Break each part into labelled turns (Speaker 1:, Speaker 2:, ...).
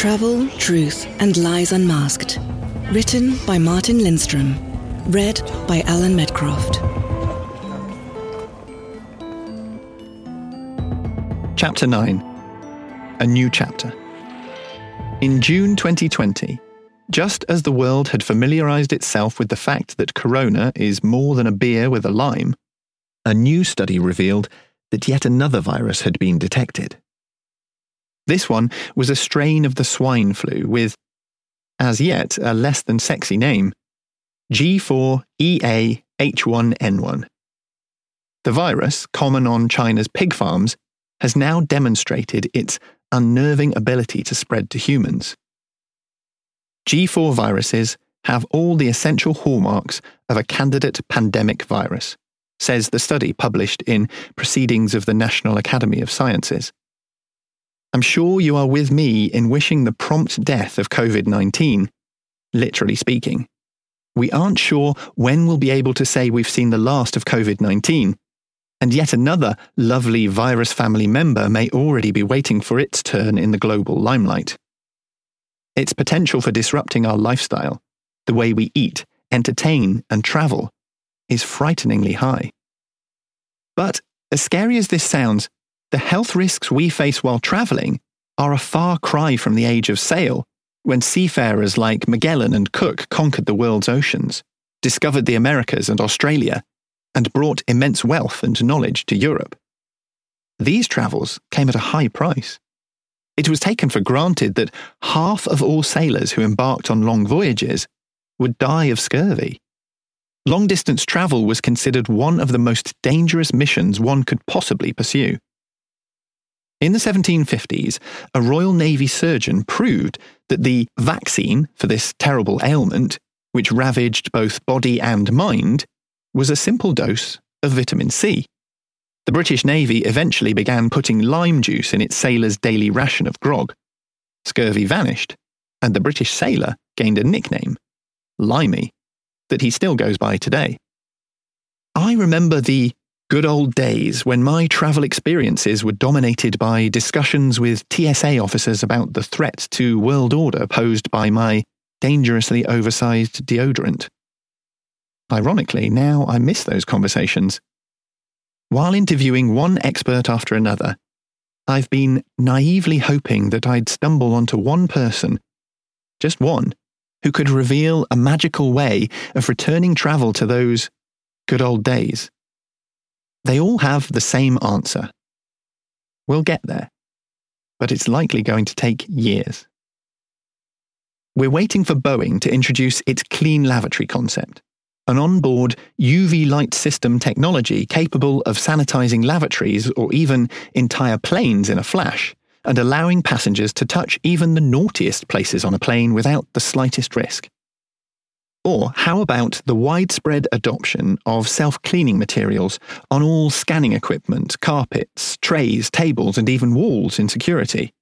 Speaker 1: Travel, Truth, and Lies Unmasked. Written by Martin Lindstrom. Read by Alan Medcroft.
Speaker 2: Chapter 9 A New Chapter. In June 2020, just as the world had familiarized itself with the fact that Corona is more than a beer with a lime, a new study revealed that yet another virus had been detected. This one was a strain of the swine flu with, as yet, a less than sexy name G4EA H1N1. The virus, common on China's pig farms, has now demonstrated its unnerving ability to spread to humans. G4 viruses have all the essential hallmarks of a candidate pandemic virus, says the study published in Proceedings of the National Academy of Sciences. I'm sure you are with me in wishing the prompt death of COVID 19, literally speaking. We aren't sure when we'll be able to say we've seen the last of COVID 19, and yet another lovely virus family member may already be waiting for its turn in the global limelight. Its potential for disrupting our lifestyle, the way we eat, entertain, and travel, is frighteningly high. But, as scary as this sounds, the health risks we face while travelling are a far cry from the age of sail, when seafarers like Magellan and Cook conquered the world's oceans, discovered the Americas and Australia, and brought immense wealth and knowledge to Europe. These travels came at a high price. It was taken for granted that half of all sailors who embarked on long voyages would die of scurvy. Long distance travel was considered one of the most dangerous missions one could possibly pursue. In the 1750s, a Royal Navy surgeon proved that the vaccine for this terrible ailment, which ravaged both body and mind, was a simple dose of vitamin C. The British Navy eventually began putting lime juice in its sailors' daily ration of grog. Scurvy vanished, and the British sailor gained a nickname, Limey, that he still goes by today. I remember the good old days when my travel experiences were dominated by discussions with TSA officers about the threat to world order posed by my dangerously oversized deodorant. Ironically, now I miss those conversations. While interviewing one expert after another, I've been naively hoping that I'd stumble onto one person, just one, who could reveal a magical way of returning travel to those good old days. They all have the same answer. We'll get there, but it's likely going to take years. We're waiting for Boeing to introduce its clean lavatory concept, an onboard UV light system technology capable of sanitizing lavatories or even entire planes in a flash, and allowing passengers to touch even the naughtiest places on a plane without the slightest risk. Or how about the widespread adoption of self cleaning materials on all scanning equipment, carpets, trays, tables, and even walls in security?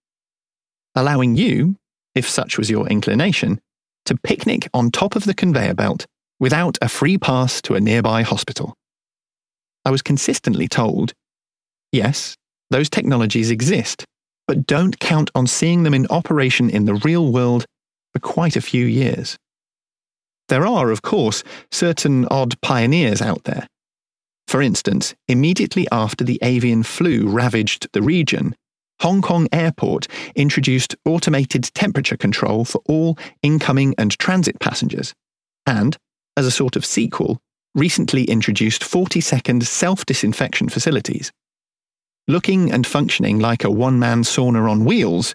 Speaker 2: Allowing you, if such was your inclination, to picnic on top of the conveyor belt without a free pass to a nearby hospital. I was consistently told yes, those technologies exist, but don't count on seeing them in operation in the real world for quite a few years. There are, of course, certain odd pioneers out there. For instance, immediately after the avian flu ravaged the region, Hong Kong Airport introduced automated temperature control for all incoming and transit passengers, and, as a sort of sequel, recently introduced 40 second self disinfection facilities. Looking and functioning like a one man sauna on wheels,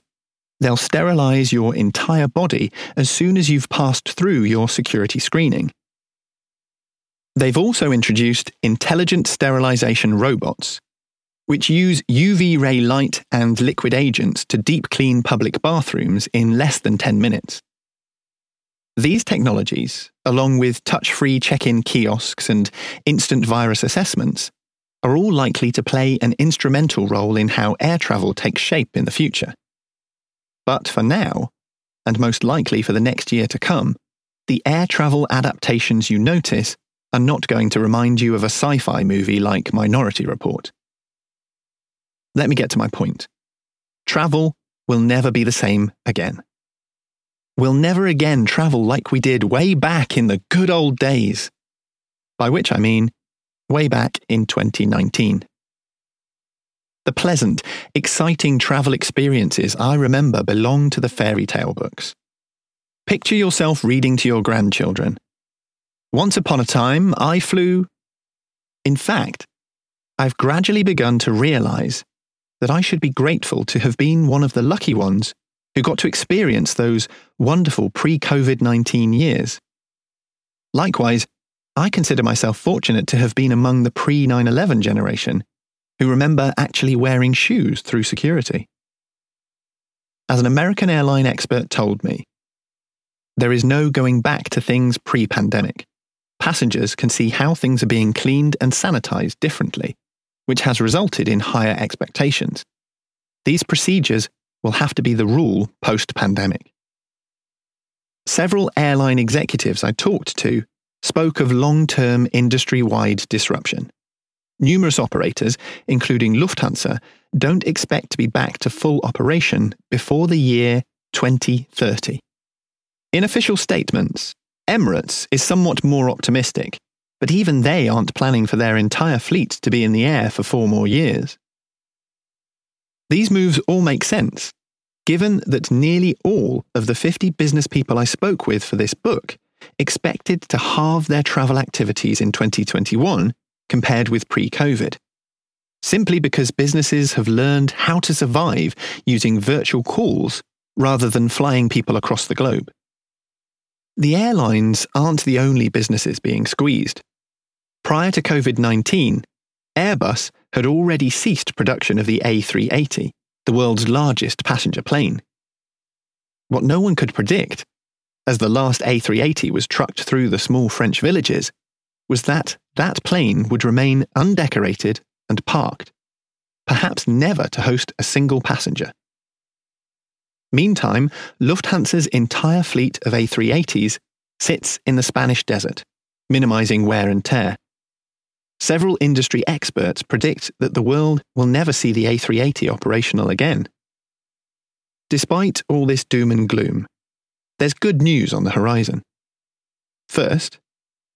Speaker 2: They'll sterilize your entire body as soon as you've passed through your security screening. They've also introduced intelligent sterilization robots, which use UV ray light and liquid agents to deep clean public bathrooms in less than 10 minutes. These technologies, along with touch free check in kiosks and instant virus assessments, are all likely to play an instrumental role in how air travel takes shape in the future. But for now, and most likely for the next year to come, the air travel adaptations you notice are not going to remind you of a sci fi movie like Minority Report. Let me get to my point. Travel will never be the same again. we'll never again travel like we did way back in the good old days. By which I mean way back in 2019. The pleasant, exciting travel experiences I remember belong to the fairy tale books. Picture yourself reading to your grandchildren. Once upon a time, I flew. In fact, I've gradually begun to realize that I should be grateful to have been one of the lucky ones who got to experience those wonderful pre COVID 19 years. Likewise, I consider myself fortunate to have been among the pre 9 11 generation who remember actually wearing shoes through security. As an American airline expert told me, there is no going back to things pre pandemic. Passengers can see how things are being cleaned and sanitized differently, which has resulted in higher expectations. These procedures will have to be the rule post pandemic. Several airline executives I talked to spoke of long term industry wide disruption. Numerous operators, including Lufthansa, don't expect to be back to full operation before the year 2030. In official statements, Emirates is somewhat more optimistic, but even they aren't planning for their entire fleet to be in the air for four more years. These moves all make sense, given that nearly all of the 50 business people I spoke with for this book expected to halve their travel activities in 2021 compared with pre COVID. Simply because businesses have learned how to survive using virtual calls rather than flying people across the globe. The airlines aren't the only businesses being squeezed. Prior to COVID 19, Airbus had already ceased production of the A380, the world's largest passenger plane. What no one could predict, as the last A380 was trucked through the small French villages, was that that plane would remain undecorated and parked, perhaps never to host a single passenger. Meantime, Lufthansa's entire fleet of A380s sits in the Spanish desert, minimizing wear and tear. Several industry experts predict that the world will never see the A380 operational again. Despite all this doom and gloom, there's good news on the horizon. First,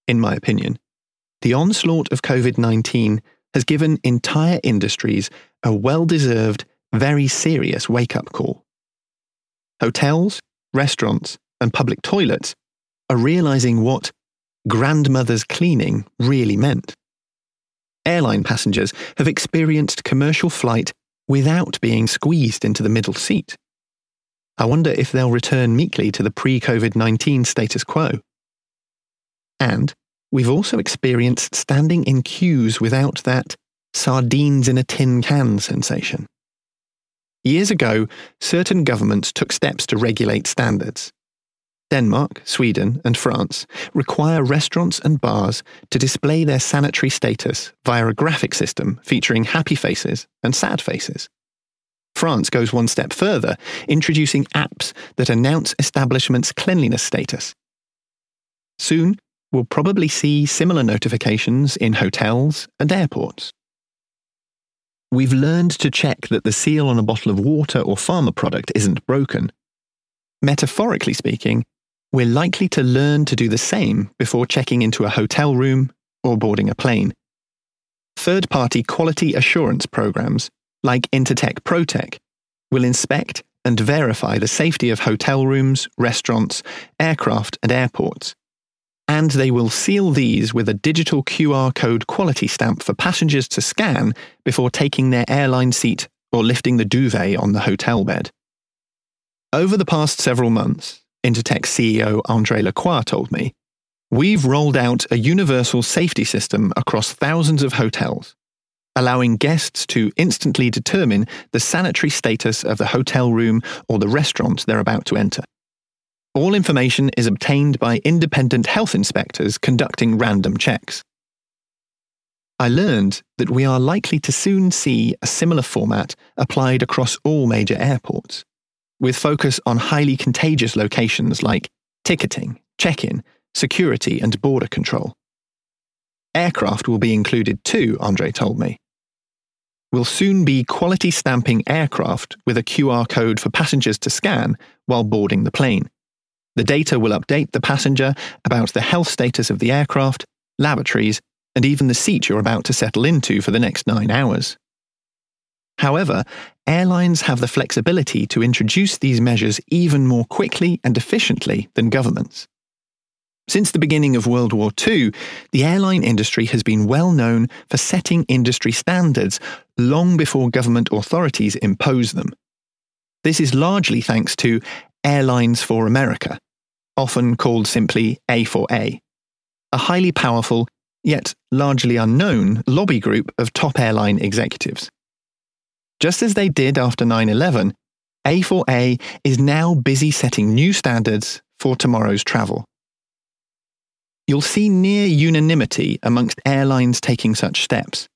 Speaker 2: in my opinion, the onslaught of COVID 19 has given entire industries a well deserved, very serious wake up call. Hotels, restaurants, and public toilets are realizing what grandmother's cleaning really meant. Airline passengers have experienced commercial flight without being squeezed into the middle seat. I wonder if they'll return meekly to the pre COVID 19 status quo. And we've also experienced standing in queues without that sardines in a tin can sensation. Years ago, certain governments took steps to regulate standards. Denmark, Sweden, and France require restaurants and bars to display their sanitary status via a graphic system featuring happy faces and sad faces. France goes one step further, introducing apps that announce establishments' cleanliness status. Soon, we'll probably see similar notifications in hotels and airports. We've learned to check that the seal on a bottle of water or pharma product isn't broken. Metaphorically speaking, we're likely to learn to do the same before checking into a hotel room or boarding a plane. Third party quality assurance programs, like Intertek Protek, will inspect and verify the safety of hotel rooms, restaurants, aircraft, and airports and they will seal these with a digital QR code quality stamp for passengers to scan before taking their airline seat or lifting the duvet on the hotel bed. Over the past several months, Intertek CEO Andre Lacroix told me, we've rolled out a universal safety system across thousands of hotels, allowing guests to instantly determine the sanitary status of the hotel room or the restaurant they're about to enter. All information is obtained by independent health inspectors conducting random checks. I learned that we are likely to soon see a similar format applied across all major airports, with focus on highly contagious locations like ticketing, check in, security, and border control. Aircraft will be included too, Andre told me. We'll soon be quality stamping aircraft with a QR code for passengers to scan while boarding the plane The data will update the passenger about the health status of the aircraft, lavatories, and even the seat you're about to settle into for the next nine hours. However, airlines have the flexibility to introduce these measures even more quickly and efficiently than governments. Since the beginning of World War II, the airline industry has been well known for setting industry standards long before government authorities impose them. This is largely thanks to Airlines for America, often called simply A4A, a highly powerful, yet largely unknown, lobby group of top airline executives. Just as they did after 9 11, A4A is now busy setting new standards for tomorrow's travel. You'll see near unanimity amongst airlines taking such steps.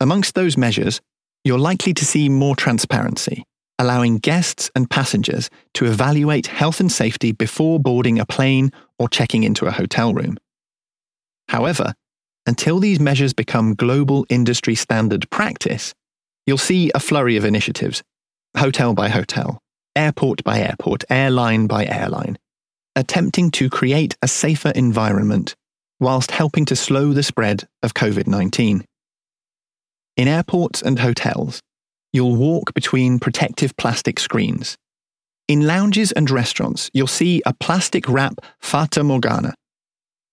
Speaker 2: Amongst those measures, you're likely to see more transparency, allowing guests and passengers to evaluate health and safety before boarding a plane or checking into a hotel room. However, until these measures become global industry standard practice, you'll see a flurry of initiatives, hotel by hotel, airport by airport, airline by airline, attempting to create a safer environment whilst helping to slow the spread of COVID 19. In airports and hotels, you'll walk between protective plastic screens. In lounges and restaurants, you'll see a plastic wrap Fata Morgana.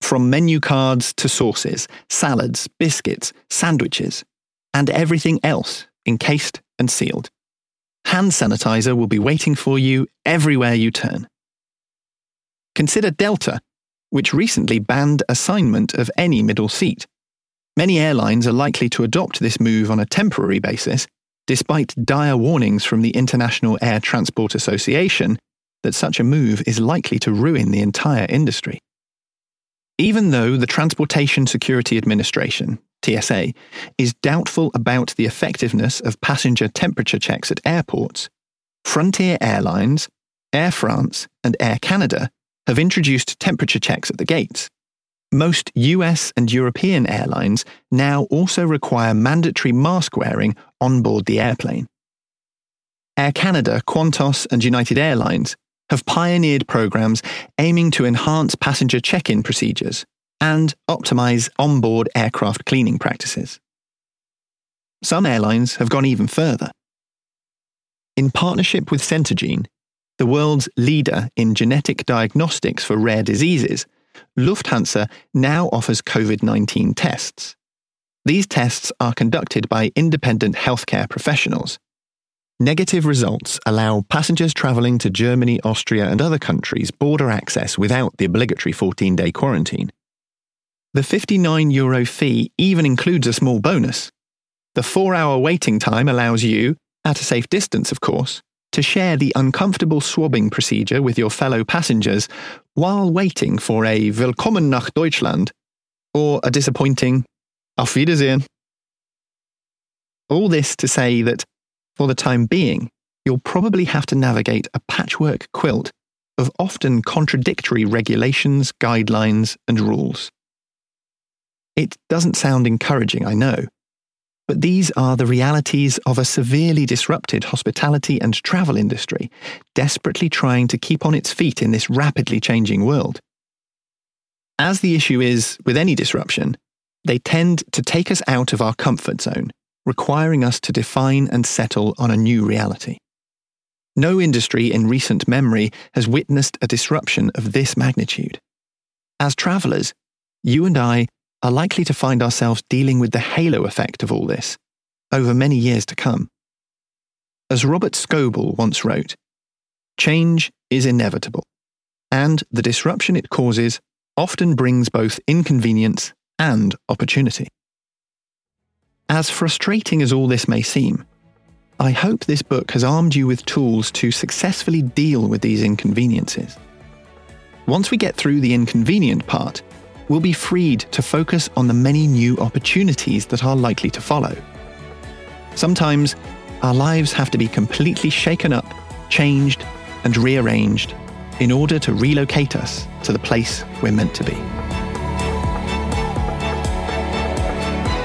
Speaker 2: From menu cards to sauces, salads, biscuits, sandwiches, and everything else encased and sealed. Hand sanitizer will be waiting for you everywhere you turn. Consider Delta, which recently banned assignment of any middle seat. Many airlines are likely to adopt this move on a temporary basis, despite dire warnings from the International Air Transport Association that such a move is likely to ruin the entire industry. Even though the Transportation Security Administration, TSA, is doubtful about the effectiveness of passenger temperature checks at airports, Frontier Airlines, Air France, and Air Canada have introduced temperature checks at the gates. Most US and European airlines now also require mandatory mask wearing on board the airplane. Air Canada, Qantas, and United Airlines have pioneered programs aiming to enhance passenger check in procedures and optimize onboard aircraft cleaning practices. Some airlines have gone even further. In partnership with Centogene, the world's leader in genetic diagnostics for rare diseases, Lufthansa now offers COVID 19 tests. These tests are conducted by independent healthcare professionals. Negative results allow passengers travelling to Germany, Austria, and other countries border access without the obligatory 14 day quarantine. The 59 euro fee even includes a small bonus. The four hour waiting time allows you, at a safe distance of course, to share the uncomfortable swabbing procedure with your fellow passengers while waiting for a Willkommen nach Deutschland or a disappointing Auf Wiedersehen. All this to say that, for the time being, you'll probably have to navigate a patchwork quilt of often contradictory regulations, guidelines, and rules. It doesn't sound encouraging, I know, but these are the realities of a severely disrupted hospitality and travel industry, desperately trying to keep on its feet in this rapidly changing world. As the issue is with any disruption, they tend to take us out of our comfort zone, requiring us to define and settle on a new reality. No industry in recent memory has witnessed a disruption of this magnitude. As travellers, you and I are likely to find ourselves dealing with the halo effect of all this over many years to come. As Robert Scoble once wrote, change is inevitable, and the disruption it causes often brings both inconvenience and opportunity. As frustrating as all this may seem, I hope this book has armed you with tools to successfully deal with these inconveniences. Once we get through the inconvenient part, we'll be freed to focus on the many new opportunities that are likely to follow. Sometimes, our lives have to be completely shaken up, changed, and rearranged in order to relocate us to the place we're meant to be.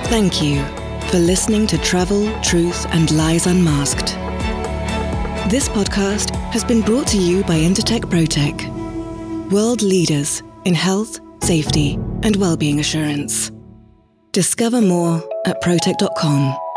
Speaker 1: Thank you for listening to Travel, Truth, and Lies Unmasked. This podcast has been brought to you by Intertek Protek world leaders in health, safety, and well-being assurance. Discover more at protec.com.